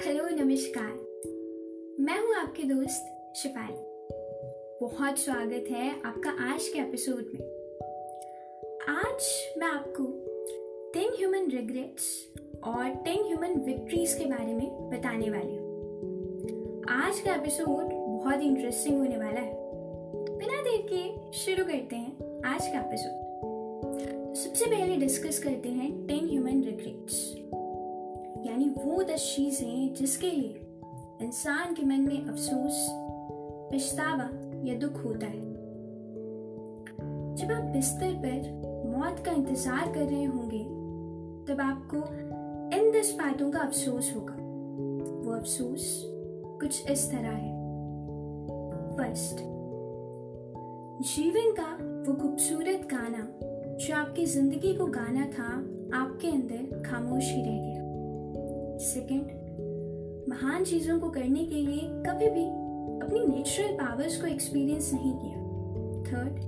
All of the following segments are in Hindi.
नमस्कार। मैं हूँ आपकी दोस्त शिफाली बहुत स्वागत है आपका आज के एपिसोड में। आज मैं आपको टेन ह्यूमन रिग्रेट्स और टेन ह्यूमन विक्ट्रीज के बारे में बताने वाली हूँ। आज का एपिसोड बहुत इंटरेस्टिंग होने वाला है। बिना देर के शुरू करते हैं आज का एपिसोड सबसे पहले डिस्कस करते हैं टेन ह्यूमन रिग्रेट्स यानी वो दस चीज़ें जिसके लिए इंसान के मन में अफसोस, पछतावा या दुख होता है। जब आप बिस्तर पर मौत का इंतज़ार कर रहे होंगे, तब आपको इन दस बातों का अफसोस होगा। वो अफसोस कुछ इस तरह है। फ़र्स्ट जीवन का वो खूबसूरत गाना जो आपकी ज़िंदगी को गाना था, आपके अंदर खामोश ही रह गया। सेकंड महान चीज़ों को करने के लिए कभी भी अपनी नेचुरल पावर्स को एक्सपीरियंस नहीं किया। थर्ड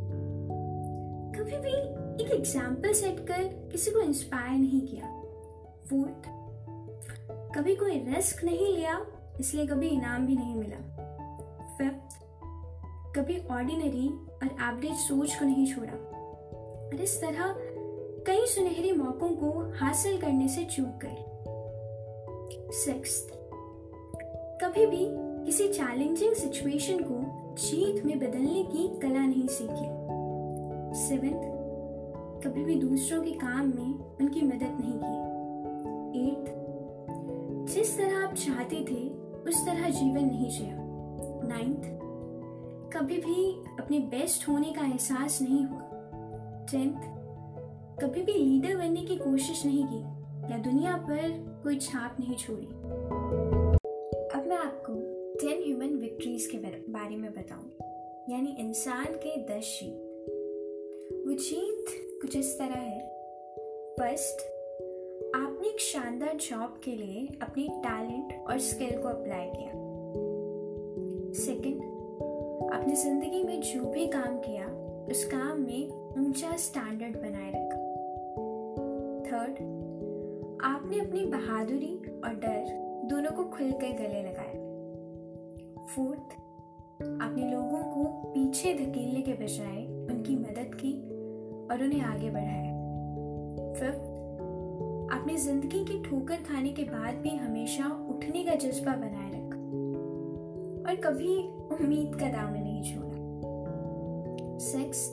कभी भी एक एग्ज़ाम्पल सेट कर किसी को इंस्पायर नहीं किया। फोर्थ कभी कोई रिस्क नहीं लिया, इसलिए कभी इनाम भी नहीं मिला। फिफ्थ कभी ऑर्डिनरी और एवरेज सोच को नहीं छोड़ा। और इस तरह कई सुनहरे मौकों को हासिल करने से चूक गए। सिक्स कभी भी किसी चैलेंजिंग सिचुएशन को जीत में बदलने की कला नहीं सीखी। सेवेंथ कभी भी दूसरों के काम में उनकी मदद नहीं की। एट्थ जिस तरह आप चाहते थे, उस तरह जीवन नहीं जिया। नाइन्थ कभी भी अपने बेस्ट होने का एहसास नहीं हुआ। टेंथ कभी भी लीडर बनने की कोशिश नहीं की, या दुनिया पर कोई छाप नहीं छोड़ी। अब मैं आपको टेन ह्यूमन विक्ट्रीज के बारे में बताऊँ। यानी इंसान के दस जीत। वो जीत कुछ इस तरह है। फ़र्स्ट आपने एक शानदार जॉब के लिए अपने टैलेंट और स्किल को अप्लाई किया। सेकंड आपने ज़िंदगी में जो भी काम किया, उस काम में ऊँचा स्टैंडर्ड बनाए रखा। थर्ड आपने अपनी बहादुरी और डर दोनों को खुल खुलकर गले लगाया फोर्थ, आपने लोगों को पीछे धकेलने के बजाय उनकी मदद की और उन्हें आगे बढ़ाया। फिफ्थ, आपने ज़िंदगी की ठोकर खाने के बाद भी हमेशा उठने का जज्बा बनाए रखा और कभी उम्मीद का दामन नहीं छोड़ा। सिक्स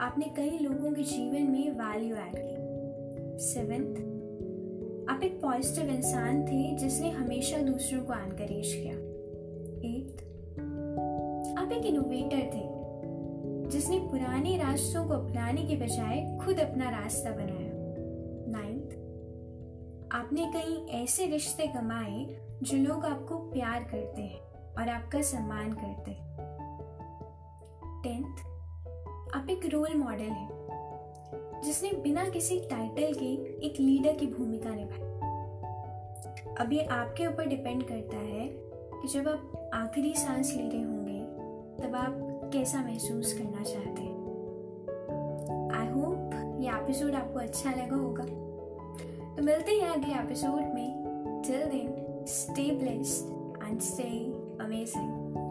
आपने कई लोगों के जीवन में वैल्यू ऐड की। सेवेंथ आप एक पॉजिटिव इंसान थे जिसने हमेशा दूसरों को एनकरेज किया। एट आप एक इनोवेटर थे जिसने पुराने रास्तों को अपनाने के बजाय खुद अपना रास्ता बनाया। नाइन्थ आपने कई ऐसे रिश्ते कमाए जो लोग आपको प्यार करते हैं और आपका सम्मान करते हैं। टेंथ आप एक रोल मॉडल हैं जिसने बिना किसी टाइटल के एक लीडर की भूमिका निभाई। अब ये आपके ऊपर डिपेंड करता है कि जब आप आखिरी सांस ले रहे होंगे, तब आप कैसा महसूस करना चाहते हैं। आई होप ये एपिसोड आपको अच्छा लगा होगा। तो मिलते हैं अगले एपिसोड में। Till then stay blessed and stay amazing